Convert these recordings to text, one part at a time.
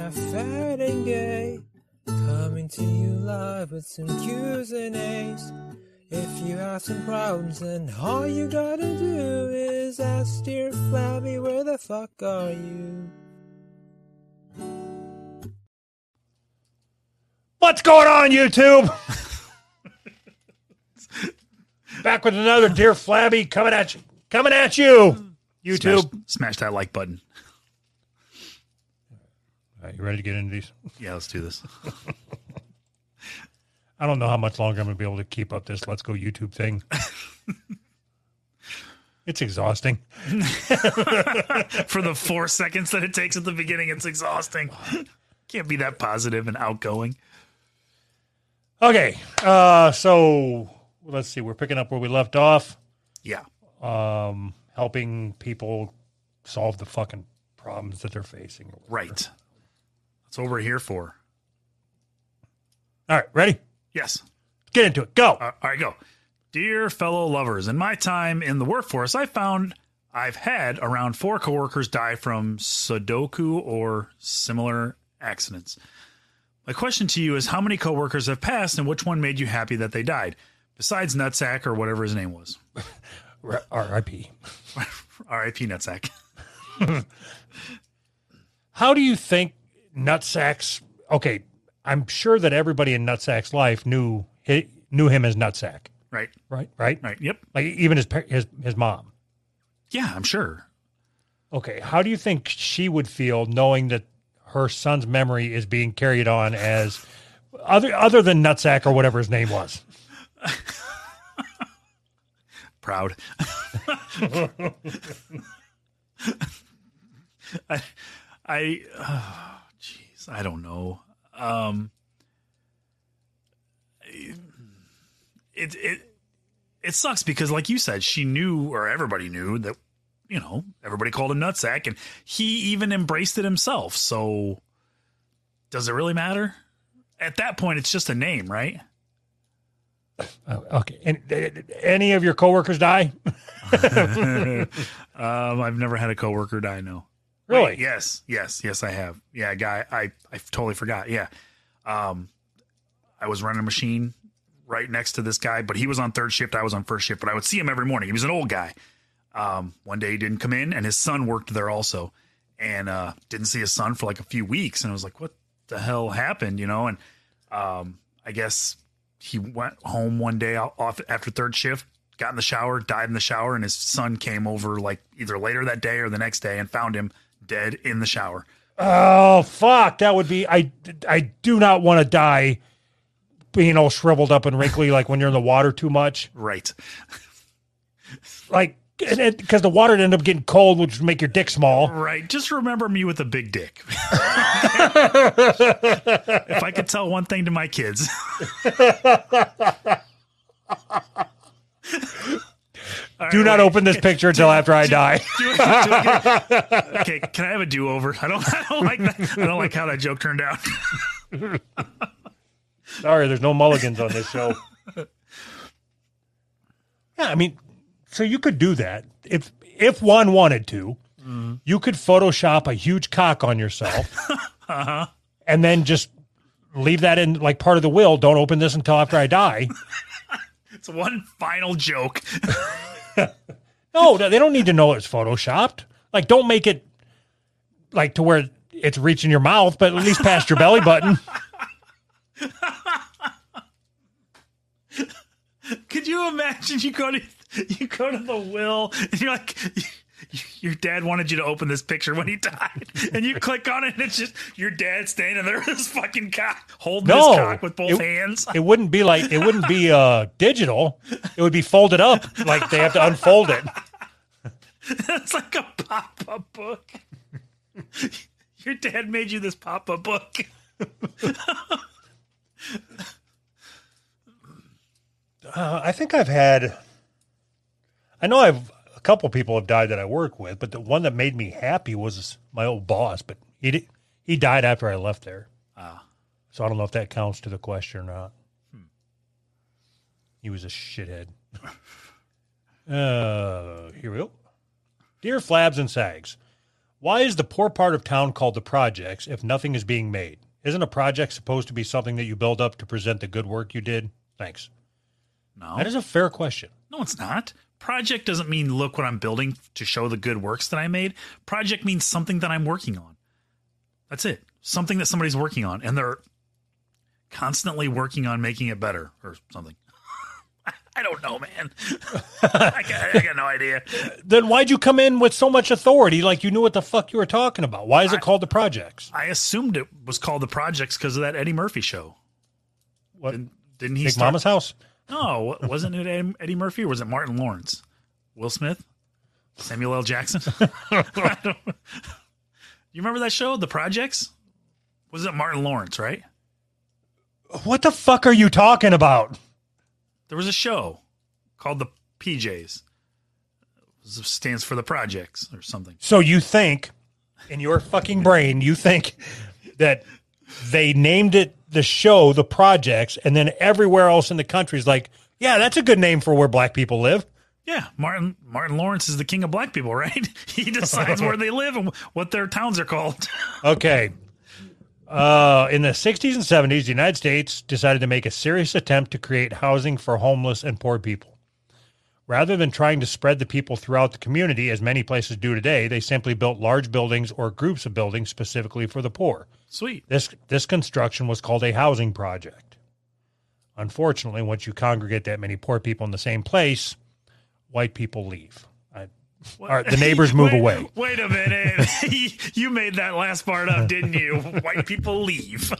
are fat and gay. Coming to you live with some Q's and A's. If you have some problems, then all you gotta do is ask dear Flabby, where the fuck are you? What's going on, YouTube? Back with another Dear Flabby coming at you. Coming at you, YouTube. Smash, smash that like button. Right, you ready to get into these? Yeah, let's do this. I don't know how much longer I'm going to be able to keep up this Let's Go YouTube thing. it's exhausting. For the four seconds that it takes at the beginning, it's exhausting. Can't be that positive and outgoing. Okay, uh, so let's see. We're picking up where we left off, Yeah. um, helping people solve the fucking problems that they're facing. Right. That's what we're here for. All right, ready? Yes. Get into it. Go. Uh, all right, go. Dear fellow lovers, in my time in the workforce, I found I've had around four coworkers die from Sudoku or similar accidents. My question to you is how many coworkers have passed and which one made you happy that they died? Besides Nutsack or whatever his name was. R.I.P. R.I.P. Nutsack. How do you think Nutsack's? Okay, I'm sure that everybody in Nutsack's life knew he, knew him as Nutsack, Right. right? Right? Right. Yep. Like even his his his mom. Yeah, I'm sure. Okay, how do you think she would feel knowing that her son's memory is being carried on as other other than Nutsack or whatever his name was? Proud. I, I, oh, jeez, I don't know. Um, it it it sucks because, like you said, she knew, or everybody knew that. You know, everybody called him nutsack, and he even embraced it himself. So, does it really matter? At that point, it's just a name, right? Oh, okay, and uh, any of your coworkers die? um, I've never had a coworker die. No. Really? Wait, yes, yes, yes. I have. Yeah, guy. I I totally forgot. Yeah. Um, I was running a machine right next to this guy, but he was on third shift. I was on first shift, but I would see him every morning. He was an old guy. Um, one day he didn't come in, and his son worked there also, and uh, didn't see his son for like a few weeks. And I was like, "What the hell happened?" You know. And um, I guess he went home one day off after third shift, got in the shower, died in the shower, and his son came over like either later that day or the next day and found him dead in the shower. Oh fuck! That would be. I I do not want to die being all shriveled up and wrinkly like when you're in the water too much. Right. Like because the water would end up getting cold, which would make your dick small. Right. Just remember me with a big dick. if I could tell one thing to my kids. Do not open this picture until after I die. Do it- do okay, can I have a do over? I don't. I don't like that. I don't like how that joke turned out. Sorry, there's no mulligans on this show. Yeah, I mean, so you could do that if if one wanted to. Mm-hmm. You could Photoshop a huge cock on yourself, uh-huh. and then just leave that in like part of the will. Don't open this until after I die. It's one final joke. No, they don't need to know it's photoshopped. Like, don't make it like to where it's reaching your mouth, but at least past your belly button. Could you imagine you go to you go to the will and you're like your dad wanted you to open this picture when he died and you click on it and it's just your dad standing there with his fucking cock holding No, his cock with both it- hands. It wouldn't be like it wouldn't be uh digital. It would be folded up. Like they have to unfold it. It's like a pop up book. Your dad made you this pop up book. Uh, I think I've had. I know I've a couple people have died that I work with, but the one that made me happy was my old boss. But he did, he died after I left there. Ah. So I don't know if that counts to the question or not. He was a shithead. uh, here we go. Dear Flabs and Sags, Why is the poor part of town called the projects if nothing is being made? Isn't a project supposed to be something that you build up to present the good work you did? Thanks. No, That is a fair question. no, it's not. Project doesn't mean look what I'm building to show the good works that I made. Project means something that I'm working on. That's it. Something that somebody's working on, and they're constantly working on making it better or something. I don't know, man. I, got, I got no idea. Then why'd you come in with so much authority like you knew what the fuck you were talking about? Why is it called the projects? I assumed it was called the Projects because of that Eddie Murphy show. What? Didn't, didn't he? Big start- Mama's house? No, wasn't it Eddie- Murphy or was it Martin Lawrence? Will Smith? Samuel L. Jackson? You remember that show, The Projects? Was it Martin Lawrence, right? What the fuck are you talking about? There was a show called The PJs. It stands for The Projects or something. So you think in your fucking brain, you think that they named it the show, the projects, and then everywhere else in the country is like, yeah, that's a good name for where black people live. Yeah, Martin Martin Lawrence is the king of black people, right? He decides where they live and what their towns are called. Okay. Uh, in the 60s and 70s, the United States decided to make a serious attempt to create housing for homeless and poor people. Rather than trying to spread the people throughout the community, as many places do today, they simply built large buildings or groups of buildings specifically for the poor. Sweet. This this construction was called a housing project. Unfortunately, once you congregate that many poor people in the same place, white people leave. I, all right, the neighbors move Wait- away. Wait a minute. you made that last part up, didn't you? White people leave.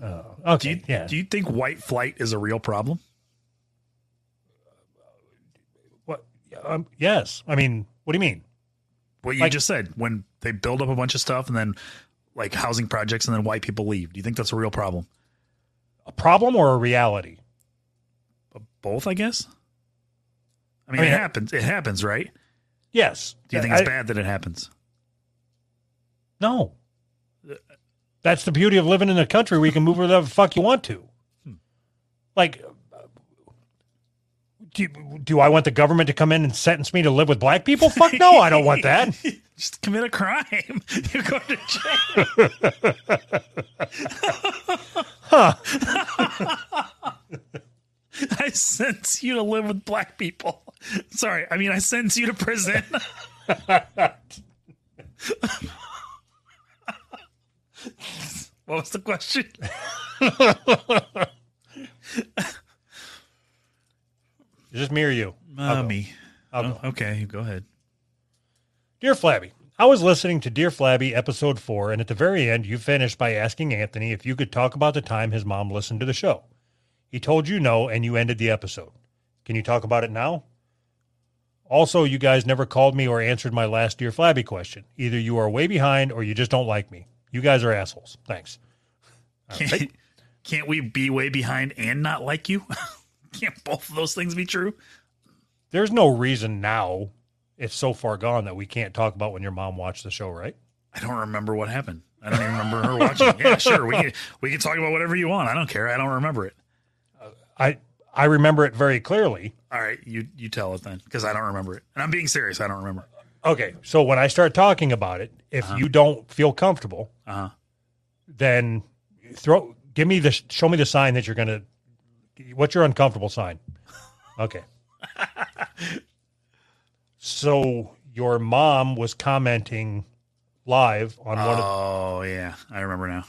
Okay, Do you, yeah. do you think white flight is a real problem? what, um, yes. I mean, what do you mean? What you Like- just said, when they build up a bunch of stuff and then like housing projects and then white people leave. Do you think that's a real problem? A problem or a reality? Both, I guess. I mean, I mean, it happens. It happens, right? Yes. Do you think I- it's bad that it happens? No. That's the beauty of living in a country where you can move wherever the fuck you want to. Hmm. Like, do, do I want the government to come in and sentence me to live with black people? Fuck no, I don't want that. Just commit a crime. You go to jail. I sentence you to live with black people. Sorry, I mean I sentence you to prison. what was the question? This me or you? Go. me. I'll Oh, go. okay, go ahead. Dear Flabby, I was listening to Dear Flabby episode four, and at the very end, you finished by asking Anthony if you could talk about the time his mom listened to the show. He told you no, and you ended the episode. Can you talk about it now? Also, you guys never called me or answered my last Dear Flabby question. Either you are way behind or you just don't like me. You guys are assholes. Thanks. Can't, can't we be way behind and not like you? can't both of those things be true? There's no reason now, it's so far gone, that we can't talk about when your mom watched the show, right? I don't remember what happened. I don't even remember her watching. Yeah, sure. We can, we can talk about whatever you want. I don't care. I don't remember it. I I remember it very clearly. All right, you you tell it then, because I don't remember it, and I'm being serious. I don't remember. Okay, so when I start talking about it, if you don't feel comfortable, Uh huh. then throw give me the show me the sign that you're gonna. What's your uncomfortable sign? Okay. so your mom was commenting live on one of Oh yeah, I remember now.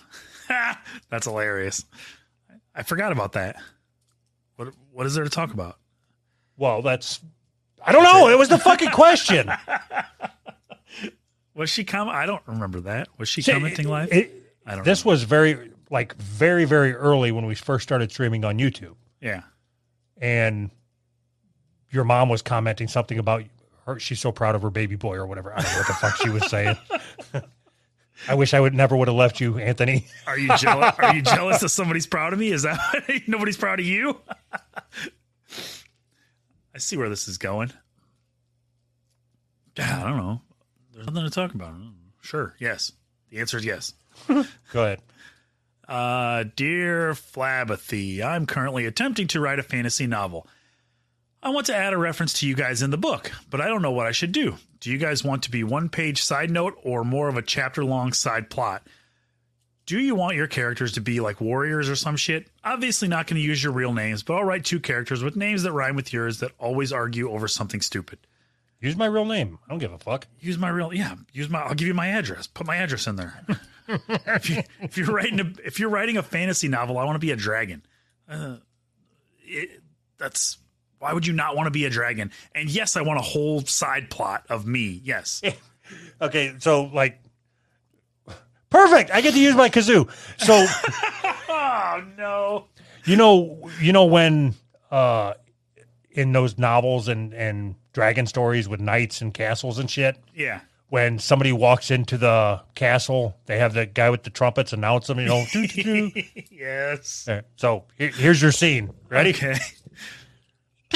That's hilarious. I forgot about that. What what is there to talk about? well that's I don't know it was the fucking question. Was she com? I don't remember that. Was she See, commenting live? it- I don't. this was very like very very early when we first started streaming on YouTube. yeah. and your mom was commenting something about her she's so proud of her baby boy or whatever. I don't know what the fuck she was saying. I wish I would never would have left you, Anthony. Are you jealous? Are you jealous that somebody's proud of me? Is that nobody's proud of you? I see where this is going. Yeah, I don't know. There's nothing to talk about. Sure. Yes. The answer is yes. Go ahead. Uh, dear Flabbathy, I'm currently attempting to write a fantasy novel. I want to add a reference to you guys in the book, but I don't know what I should do. Do you guys want to be one page side note or more of a chapter long side plot? Do you want your characters to be like warriors or some shit? Obviously, not going to use your real names, but I'll write two characters with names that rhyme with yours that always argue over something stupid. Use my real name. I don't give a fuck. Use my real, yeah. Use my. I'll give you my address. Put my address in there. if, you, if you're writing a if you're writing a fantasy novel, I want to be a dragon. Uh, it, that's why would you not want to be a dragon? And yes, I want a whole side plot of me. Yes. Okay, so like, perfect. I get to use my kazoo. So oh no. you know, you know when uh, in those novels and and dragon stories with knights and castles and shit, Yeah. when somebody walks into the castle, they have the guy with the trumpets announce them. You know, doo, doo, doo. yes. So here- here's your scene. Ready? Okay.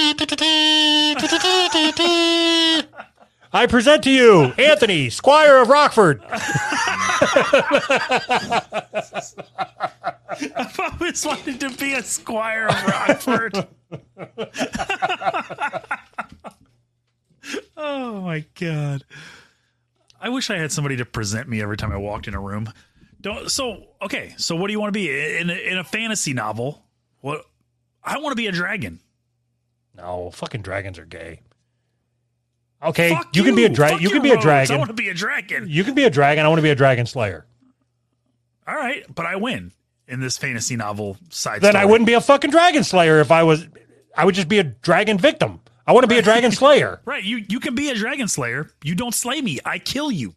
I present to you Anthony, Squire of Rockford. I've always wanted to be a squire of Rockford. oh my god. I wish I had somebody to present me every time I walked in a room. Don't so okay, so what do you want to be in in a fantasy novel? What I want to be a dragon. No, fucking dragons are gay. Okay, Fuck you, can be a Fuck dragon. You your can be a roads. I dragon. want to be a dragon. You can be a dragon. I want to be a dragon slayer. All right, but I win in this fantasy novel side. Then I story. wouldn't be a fucking dragon slayer if I was. I would just be a dragon victim. I want to be a dragon slayer. Right, you you can be a dragon slayer. You don't slay me. I kill you.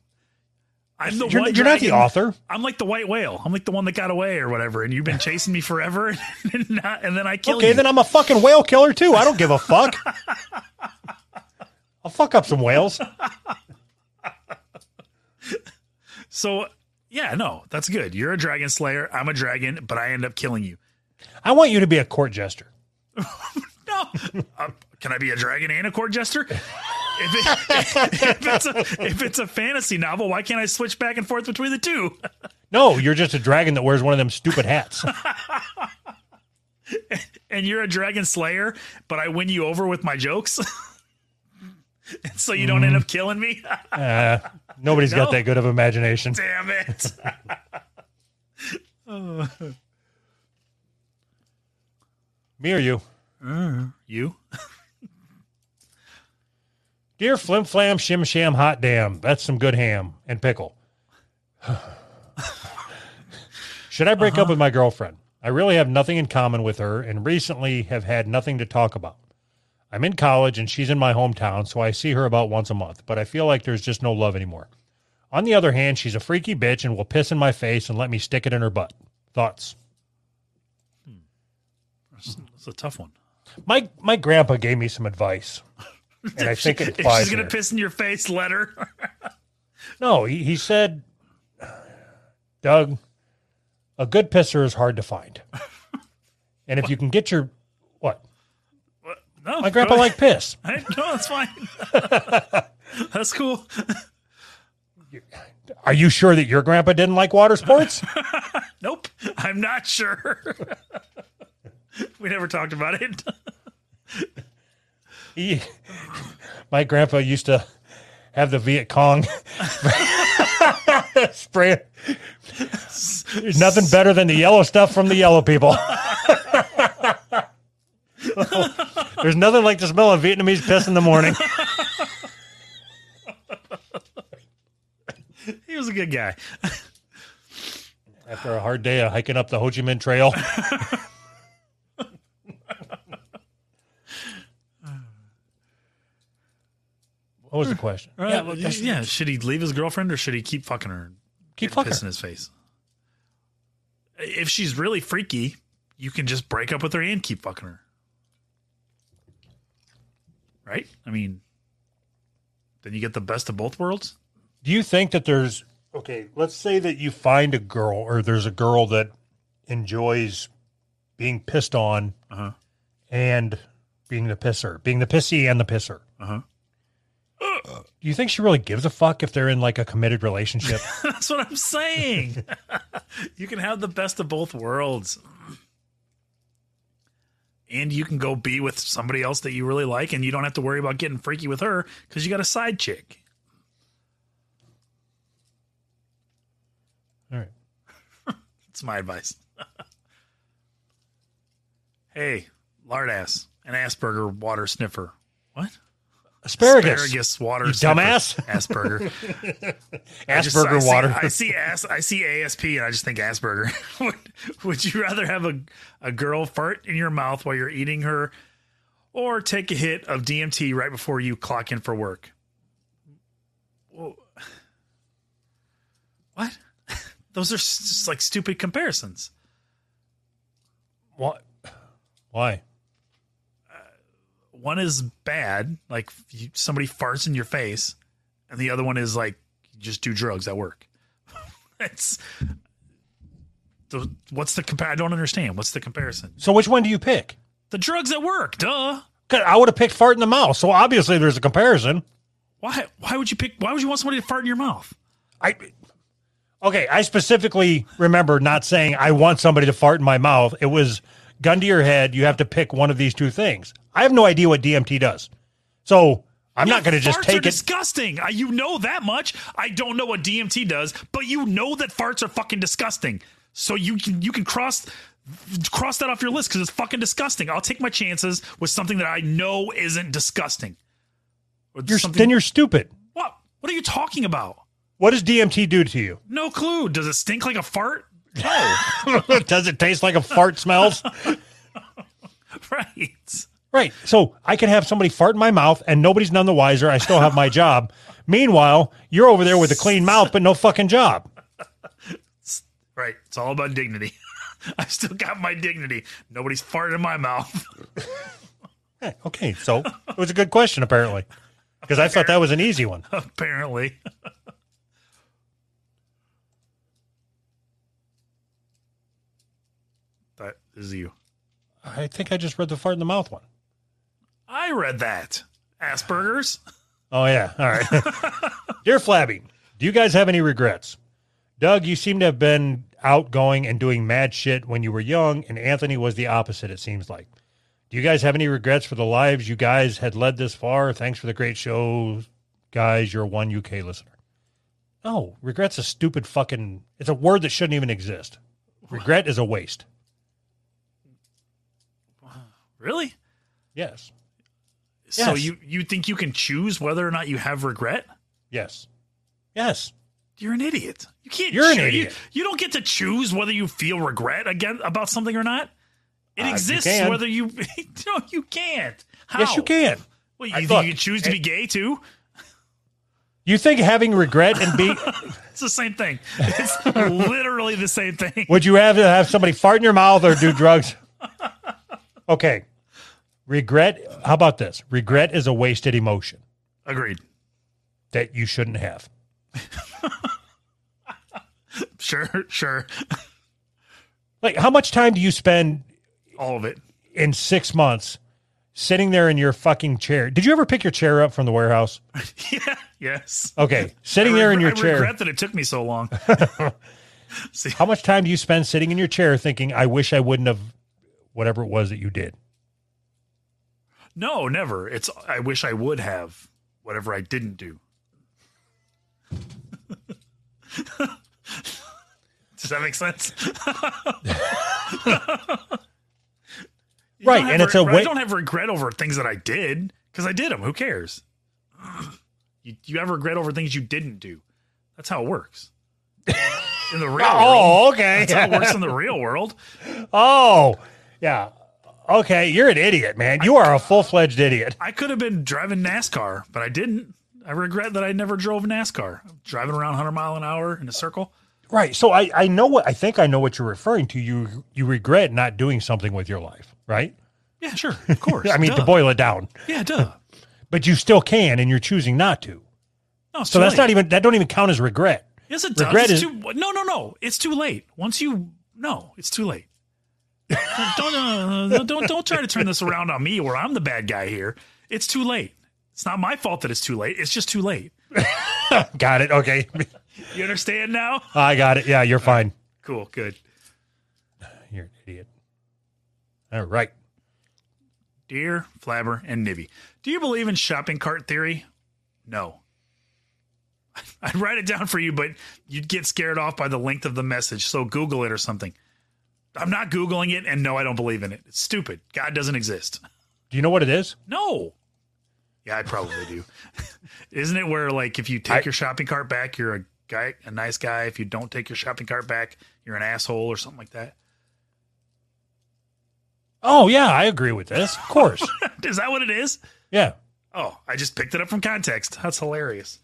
I'm the You're, one. you're not the author. I'm like the white whale. I'm like the one that got away or whatever, and you've been chasing me forever, and, not, and then I kill Okay, you. then I'm a fucking whale killer too. I don't give a fuck. I'll fuck up some whales. so yeah, no, that's good. You're a dragon slayer. I'm a dragon, but I end up killing you. I want you to be a court jester. No, uh, can I be a dragon and a court jester? If, it, if it's a if it's a fantasy novel, why can't I switch back and forth between the two? No, you're just a dragon that wears one of them stupid hats. and you're a dragon slayer, but I win you over with my jokes. And so you don't end up killing me. Uh, nobody's No. got that good of imagination. Damn it. Me or you? you? Dear Flim Flam Shim Sham Hot Damn, that's some good ham and pickle. Should I break up uh-huh. with my girlfriend? I really have nothing in common with her and recently have had nothing to talk about. I'm in college and she's in my hometown, so I see her about once a month, but I feel like there's just no love anymore. On the other hand, she's a freaky bitch and will piss in my face and let me stick it in her butt. Thoughts? Hmm. It's a tough one. My my grandpa gave me some advice. And I think it If she's gonna here. piss in your face, let her. No, he, he said, Doug, a good pisser is hard to find. And if you can get your what? No, My grandpa liked piss. ahead. No, that's fine. that's cool. Are you sure that your grandpa didn't like water sports? Nope, I'm not sure. we never talked about it. He, my grandpa used to have the Viet Cong spray. There's nothing better than the yellow stuff from the yellow people. There's nothing like the smell of Vietnamese piss in the morning. he was a good guy. After a hard day of hiking up the Ho Chi Minh Trail. What was the question? Yeah, well, yeah. Should he leave his girlfriend or should he keep fucking her? Keep get fucking piss her. in his face. If she's really freaky, you can just break up with her and keep fucking her. Right? I mean, then you get the best of both worlds. Do you think that there's okay? Let's say that you find a girl, or there's a girl that enjoys being pissed on Uh-huh. and being the pisser, being the pissy and the pisser. Uh-huh. Do you think she really gives a fuck if they're in like a committed relationship? That's what I'm saying. you can have the best of both worlds. and you can go be with somebody else that you really like, and you don't have to worry about getting freaky with her because you got a side chick. All right. That's my advice. hey, lard ass, an Asperger water sniffer. What? Asparagus. Asparagus water You dumbass. Asperger. Just- Asperger I see- water. I see as, I see ASP and I just think Asperger. would, would you rather have a a girl fart in your mouth while you're eating her, or take a hit of DMT right before you clock in for work? What? Those are just like stupid comparisons. What? Why? One is bad, like you, somebody farts in your face, and the other one is like you just do drugs at work. it's the, what's the compa- I don't understand. What's the comparison? So which one do you pick? The drugs at work, duh. I would have picked fart in the mouth. So obviously there's a comparison. Why? Why would you pick? Why would you want somebody to fart in your mouth? I okay. I specifically remember not saying I want somebody to fart in my mouth. It was gun to your head. You have to pick one of these two things. I have no idea what DMT does, so I'm not going to just take it. Disgusting. I, you know that much. I don't know what DMT does, but you know that farts are fucking disgusting. So you can you can cross cross that off your list because it's fucking disgusting. I'll take my chances with something that I know isn't disgusting. You're, something- then you're stupid. what? What are you talking about? What does DMT do to you? No clue. Does it stink like a fart? No. does it taste like a fart smells? right. Right. So I can have somebody fart in my mouth and nobody's none the wiser. I still have my job. Meanwhile, you're over there with a clean mouth but no fucking job. Right. It's all about dignity. I still got my dignity. Nobody's farted in my mouth. Eh, Okay, so it was a good question apparently. Because I thought that was an easy one. apparently. That is you. I think I just read the fart in the mouth one. I read that. Asperger's. Oh yeah. All right. Dear Flabby, do you guys have any regrets? Doug, you seem to have been outgoing and doing mad shit when you were young, and Anthony was the opposite, it seems like. Do you guys have any regrets for the lives you guys had led this far? Thanks for the great show, guys. You're one UK listener. No, regret's a stupid fucking it's a word that shouldn't even exist. Regret is a waste. Really? Yes. So Yes. you you think you can choose whether or not you have regret? Yes. Yes. You're an idiot. You can't. You're an choo- you- idiot. You, don't get to choose whether you feel regret again about something or not. It Uh, exists can. whether you. no, you can't. How? Yes, you can. Well, I- you, look, you choose to be gay too. You think having regret and be It's the same thing. It's literally the same thing. Would you rather have somebody fart in your mouth or do drugs? Okay. Regret. How about this? Regret is a wasted emotion Agreed. that you shouldn't have. Sure, sure. Like, how much time do you spend All of it. in six months sitting there in your fucking chair? Did you ever pick your chair up from the warehouse? Yeah. Yes. Okay. Sitting there in your I chair. regret that it took me so long. See, How much time do you spend sitting in your chair thinking, I wish I wouldn't have whatever it was that you did? No, never. It's. I wish I would have whatever I didn't do. Does that make sense? Right, and it's a re- wa- I don't have regret over things that I did because I did them. Who cares? You, you have regret over things you didn't do. That's how it works. In the real oh, world. Oh, okay. That's how it works in the real world. Oh, yeah. Okay. You're an idiot, man. You are a full fledged idiot. I could have been driving NASCAR, but I didn't. I regret that I never drove NASCAR. Driving around 100 mile an hour in a circle. Right. So I, I know what I think I know what you're referring to. You you regret not doing something with your life, right? Yeah, sure, of course. I mean, duh. to boil it down, Yeah, duh. but you still can, and you're choosing not to. No, So that's late. not even that don't even count as regret. Yes, it does. regret It's is- too, no, no, no. It's too late. Once you no, it's too late. Don't, uh, don't don't try to turn this around on me where I'm the bad guy here. It's too late. It's not my fault that it's too late. It's just too late. got it. Okay. You understand now? I got it. Yeah, you're fine. Cool, good. You're an idiot. All right. Dear Flabber and Nibby, do you believe in shopping cart theory? No. I'd write it down for you, but you'd get scared off by the length of the message. So Google it or something. I'm not Googling it, and no, I don't believe in it. It's stupid. God doesn't exist. Do you know what it is? No. Yeah, I probably do. Isn't it where like if you take I- your shopping cart back, you're a guy, a nice guy. If you don't take your shopping cart back, you're an asshole or something like that? Oh yeah, I agree with this. Of course. Is that what it is? yeah. Oh, I just picked it up from context. That's hilarious.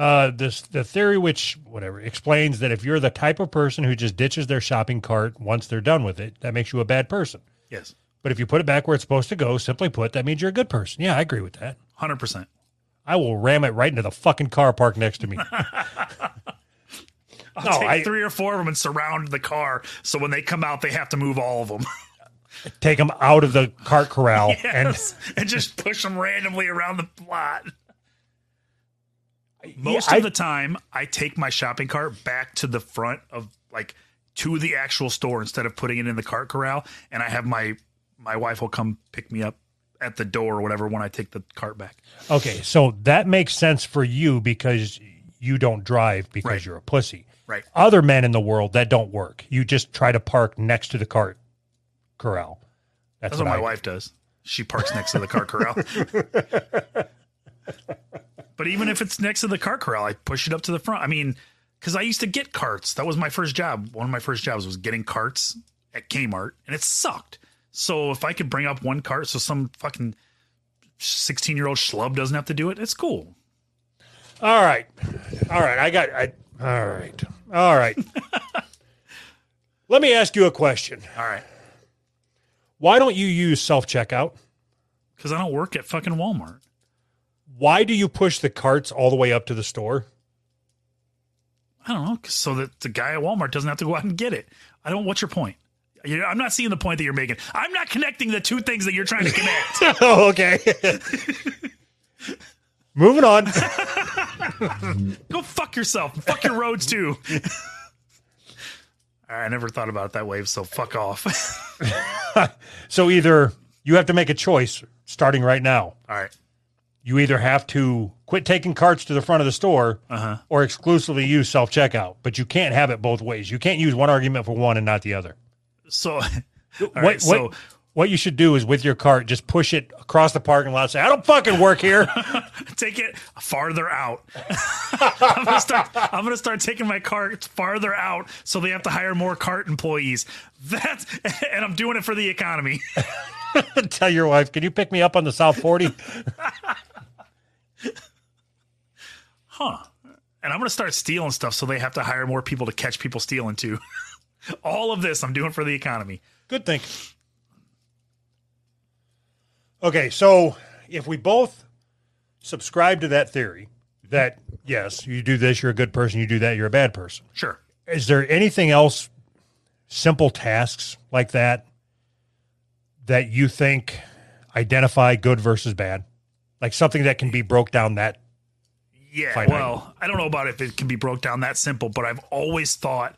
Uh, this the theory which whatever explains that if you're the type of person who just ditches their shopping cart once they're done with it, that makes you a bad person. Yes, But if you put it back where it's supposed to go, simply put, that means you're a good person. Yeah, I agree with that. hundred percent. I will ram it right into the fucking car parked next to me. I'll No, take I- three or four of them and surround the car, so when they come out, they have to move all of them. Take them out of the cart corral and and just push them randomly around the lot. Most Yeah, of the time, I take my shopping cart back to the front of like to the actual store instead of putting it in the cart corral, and I have my my wife will come pick me up at the door or whatever when I take the cart back. Okay, so that makes sense for you because you don't drive because Right. you're a pussy. Right. Other men in the world that don't work. You just try to park next to the cart corral. That's, That's what what my I- wife does. She parks next to the cart corral. but even if it's next to the cart corral, I push it up to the front. I mean, because I used to get carts. That was my first job. One of my first jobs was getting carts at Kmart, and it sucked. So if I could bring up one cart so some fucking 16 year old schlub doesn't have to do it, it's cool. All right. All right. I got I all right. All right. Let me ask you a question. All right. Why don't you use self checkout? Because I don't work at fucking Walmart. Why do you push the carts all the way up to the store? I don't know, So that the guy at Walmart doesn't have to go out and get it. I don't, what's your point? You- I'm not seeing the point that you're making. I'm not connecting the two things that you're trying to connect. oh, okay. Moving on. Go fuck yourself. Fuck your roads too. I never thought about it that way, so fuck off. So either you have to make a choice starting right now. All right. You either have to quit taking carts to the front of the store Uh-huh. or exclusively use self checkout. But you can't have it both ways. You can't use one argument for one and not the other. So, what, right, so what, what you should do is with your cart, just push it across the parking lot. Say, I don't fucking work here. take it farther out. I'm gonna start. I'm gonna start taking my cart farther out, so they have to hire more cart employees. That's and I'm doing it for the economy. Tell your wife, can you pick me up on the South 40? Huh. And I'm going to start stealing stuff so they have to hire more people to catch people stealing too. All of this I'm doing for the economy. Good thing. Okay, so if we both subscribe to that theory that yes, you do this, you're a good person, you do that, you're a bad person. Sure. Is there anything else simple tasks like that that you think identify good versus bad? Like something that can be broke down that Yeah. Finite. Well, I don't know about if it can be broke down that simple, but I've always thought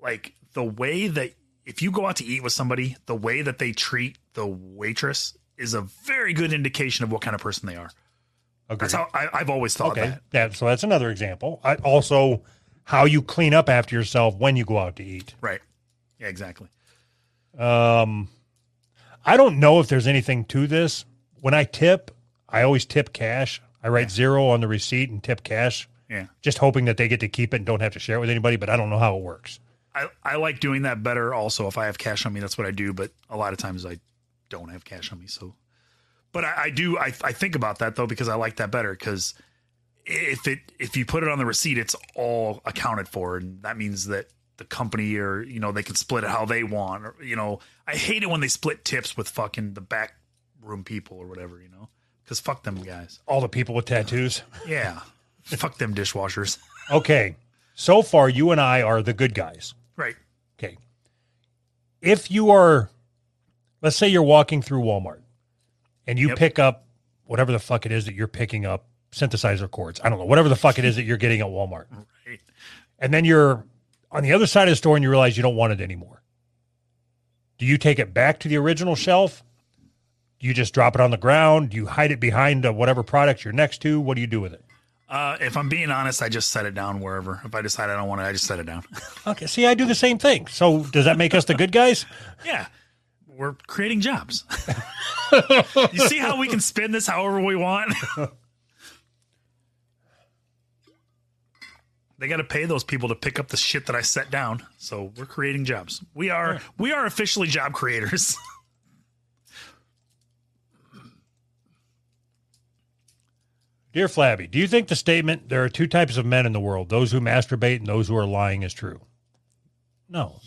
like the way that if you go out to eat with somebody, the way that they treat the waitress is a very good indication of what kind of person they are. Agreed. That's how I, I've always thought Okay. that. Yeah, so that's another example. I, also, how you clean up after yourself when you go out to eat. Right. Yeah, exactly. Um, I don't know if there's anything to this. When I tip, I always tip cash. I write zero on the receipt and tip cash, Yeah. just hoping that they get to keep it and don't have to share it with anybody. But I don't know how it works. I, I like doing that better also if I have cash on me. That's what I do. But a lot of times I don't have cash on me. So, but I, I do, I, I think about that though, because I like that better because if it, if you put it on the receipt, it's all accounted for. And that means that the company or, you know, they can split it how they want or, you know, I hate it when they split tips with fucking the back room people or whatever, you know, because fuck them guys. All the people with tattoos. Yeah. fuck them dishwashers. Okay. So far, you and I are the good guys. Right. Okay. If you are, let's say you're walking through Walmart and you Yep. pick up whatever the fuck it is that you're picking up, synthesizer cords. I don't know, whatever the fuck it is that you're getting at Walmart. Right. And then you're on the other side of the store and you realize you don't want it anymore. Do you take it back to the original shelf you just drop it on the ground? You hide it behind uh, whatever product you're next to? What do you do with it? Uh, if I'm being honest, I just set it down wherever. If I decide I don't want it, I just set it down. Okay, see, I do the same thing. So does that make us the good guys? yeah, we're creating jobs. you see how we can spin this however we want? they got to pay those people to pick up the shit that I set down. So we're creating jobs. We are we are officially job creators. Dear Flabby, do you think the statement there are two types of men in the world, those who masturbate and those who are lying, is true? No.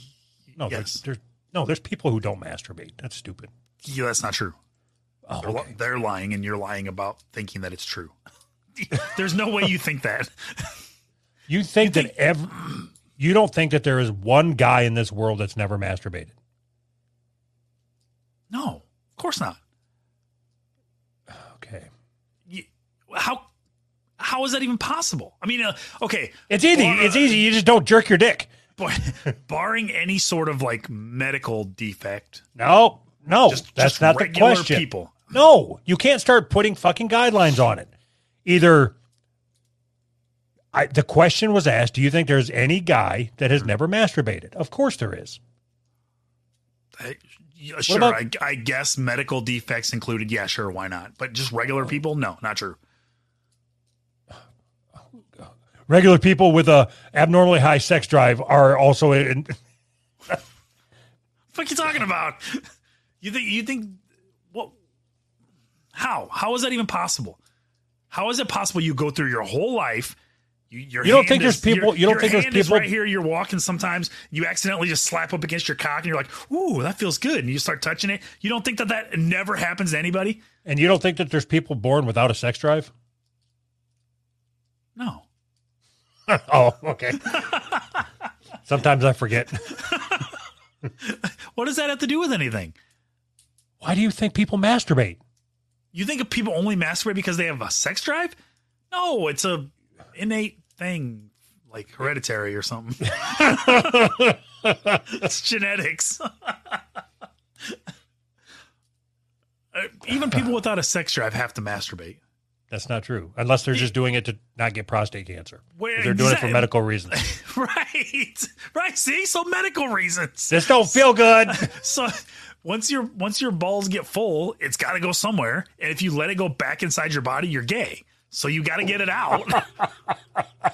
No, Yes. there's, there's no, there's people who don't masturbate. That's stupid. yeah, that's not true. Oh, They're, okay. they're lying, and you're lying about thinking that it's true. There's no way you think that. You think that every, you don't think that there is one guy in this world that's never masturbated? No, of course not. Okay. You, how how is that even possible? I mean, uh, okay, It's easy. bar- It's easy. You just don't jerk your dick. bar- barring any sort of like medical defect, No, no, just that's just not the question. People, No, you can't start putting fucking guidelines on it. Either I, the question was asked, do you think there's any guy that has never masturbated? Of course there is. I, yeah, sure. about- I, I guess medical defects included. Yeah, sure. Why not? But just regular people, no, not true. Regular people with a abnormally high sex drive are also in, What are you talking about? You think you think what? How? How is that even possible? How is it possible you go through your whole life? You, your You don't think there's is- your- people- you don't think there's people- right here? You're walking. Sometimes you accidentally just slap up against your cock, and you're like, "Ooh, that feels good," and you start touching it. You don't think that that never happens to anybody? and you don't think that there's people born without a sex drive? No. oh, okay. Sometimes I forget. What does that have to do with anything? Why do you think people masturbate? You think of people only masturbate because they have a sex drive? No, it's a innate thing, like hereditary or something. it's genetics. Uh, Even people without a sex drive have to masturbate. That's not true. Unless they're just doing it to not get prostate cancer. Where- They're doing it for medical reasons. right, right. See, so medical reasons. This don't feel good. So once your once your balls get full, it's got to go somewhere, and if you let it go back inside your body, you're gay. So you got to get it out. Oh,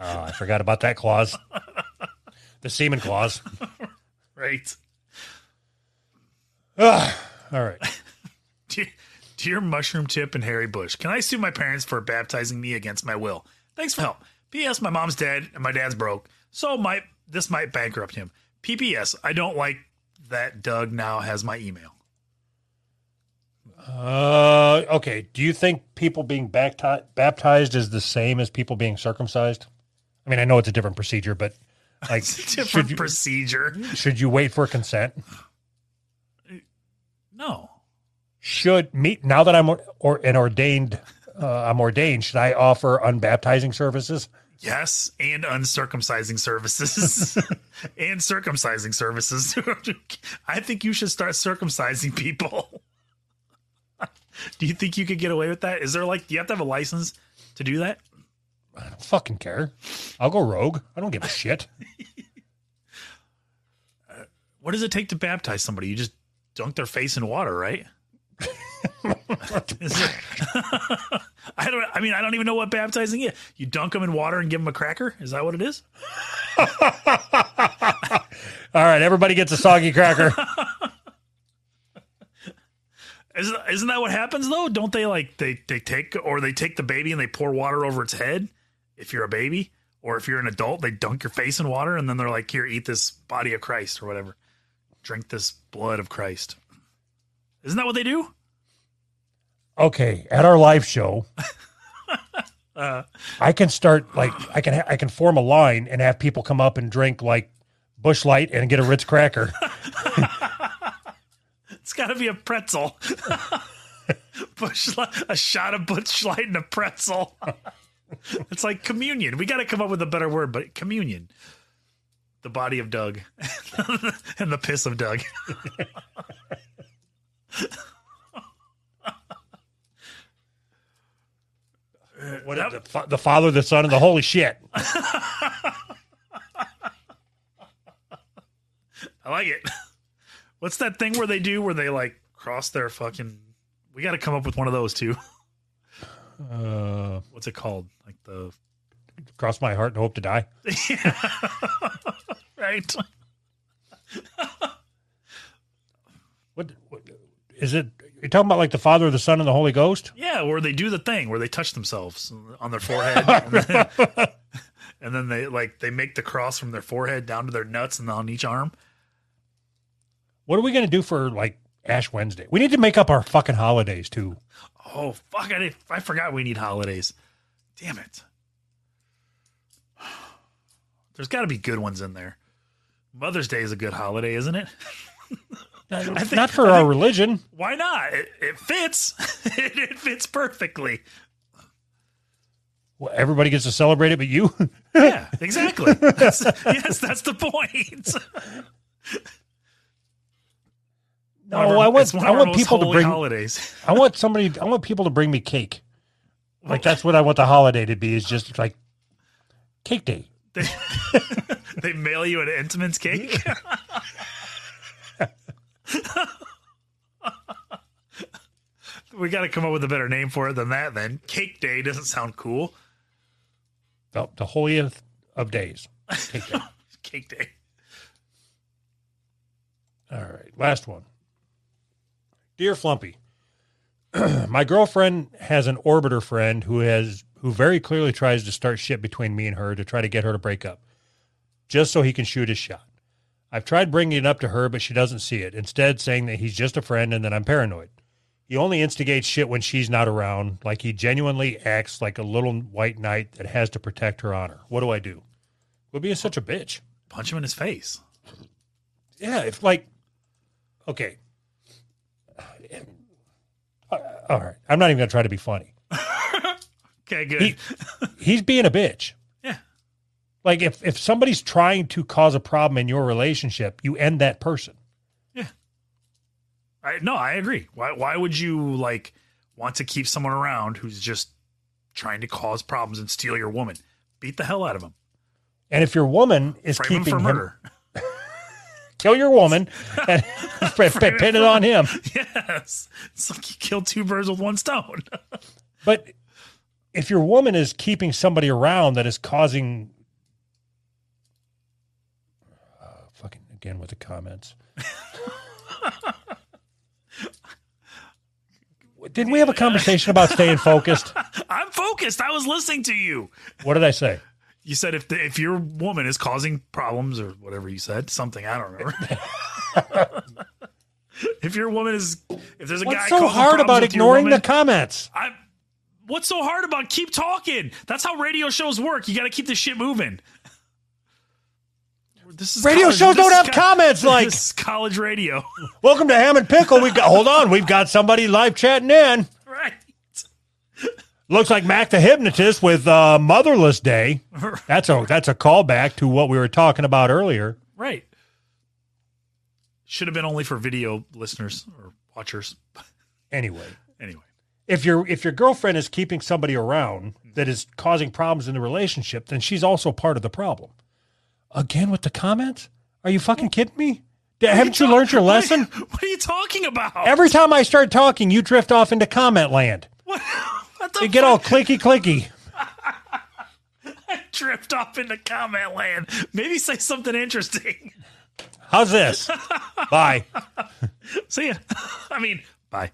I forgot about that clause. The semen clause. right. Ah, all right. Dear, dear Mushroom Tip and Harry Bush, can I sue my parents for baptizing me against my will? Thanks for help. P.S. My mom's dead and my dad's broke, so might this might bankrupt him. P.P.S. I don't like that Doug now has my email. Uh, okay. Do you think people being bapti- baptized is the same as people being circumcised? I mean, I know it's a different procedure, but like, Different should you, procedure. should you wait for consent? No. Should meet now that I'm or, an ordained, uh, I'm ordained. Should I offer unbaptizing services? Yes, and uncircumcising services and circumcising services. I think you should start circumcising people. do you think you could get away with that? Is there like, do you have to have a license to do that? I don't fucking care. I'll go rogue. I don't give a shit. What does it take to baptize somebody? You just dunk their face in water, right? I don't. I mean, I don't even know what baptizing is. You dunk them in water and give them a cracker. Is that what it is? All right, everybody gets a soggy cracker. Isn't, isn't that what happens though? Don't they like they they take or they take the baby and they pour water over its head? If you're a baby, or if you're an adult, they dunk your face in water and then they're like, "Here, eat this body of Christ or whatever. Drink this blood of Christ." Isn't that what they do? Okay, at our live show, Uh, I can start like I can ha- I can form a line and have people come up and drink like Busch Light and get a Ritz cracker. It's got to be a pretzel. Busch, Light- a shot of Busch Light and a pretzel. it's like communion. We got to come up with a better word, but communion. The body of Doug and the piss of Doug. The, fa- the Father, the Son, and the Holy shit. I like it. What's that thing where they do where they like cross their fucking? We got to come up with one of those too. Uh, What's it called? Like the cross my heart and hope to die. right. What, what is it? You're talking about like the Father, the Son, and the Holy Ghost? Yeah, where they do the thing where they touch themselves on their forehead, and, then, and then they like they make the cross from their forehead down to their nuts and on each arm. What are we going to do for like Ash Wednesday? We need to make up our fucking holidays too. Oh fuck! I did, I forgot we need holidays. Damn it! There's got to be good ones in there. Mother's Day is a good holiday, isn't it? think- Not for I our think- religion. Why not? It, it fits. it, it fits perfectly. Well, everybody gets to celebrate it, but you. Yeah, exactly. That's, yes, that's the point. No, our- I want I want people to bring. holidays. I want somebody. I want people to bring me cake. Like that's what I want the holiday to be. Is just like cake day. They, they mail you an Entenmann's cake. we got to come up with a better name for it than that. Then Cake Day doesn't sound cool. The, the holiest of days. Cake day. Cake Day. All right, last one. Dear Flumpy, my girlfriend has an orbiter friend who has who very clearly tries to start shit between me and her to try to get her to break up, just so he can shoot his shot. I've tried bringing it up to her, but she doesn't see it. Instead, saying that he's just a friend and that I'm paranoid. He only instigates shit when she's not around, like he genuinely acts like a little white knight that has to protect her honor. What do I do? We're being such a bitch. Punch him in his face. Yeah, if like, okay, Uh, all right. I'm not even gonna try to be funny. Okay, good. He, he's being a bitch. Like if if somebody's trying to cause a problem in your relationship, you end that person. Yeah. I, no, I agree. Why? Why would you like want to keep someone around who's just trying to cause problems and steal your woman? Beat the hell out of him. And if your woman is Frame him keeping for him, kill your woman and pin pin it on him. yes, it's like you kill two birds with one stone. But if your woman is keeping somebody around that is causing, uh, again with the comments. Didn't we have a conversation about staying focused? I'm focused. I was listening to you. What did I say? You said if the, if your woman is causing problems or whatever you said, something I don't remember. if your woman is, if there's a What's guy so hard about ignoring the comments? I, what's so hard about keep talking? That's how radio shows work. You got to keep the shit moving. This is Radio college- shows don't have co- comments like- college radio, Welcome to Ham and Pickle. We got hold on, we've got somebody live chatting in. right? Looks like Mac the hypnotist with uh, Motherless Day. That's a that's a callback to what we were talking about earlier. Right. Should have been only for video listeners or watchers. Anyway, Anyway, if your if your girlfriend is keeping somebody around that is causing problems in the relationship, then she's also part of the problem. Again with the comments? Are you fucking kidding me? Haven't you learned your lesson? what are you talking about? Every time I start talking, you drift off into comment land. what, what the You get all clicky clicky. drift off into comment land? Maybe say something interesting. How's this? Bye. See ya. I mean, bye.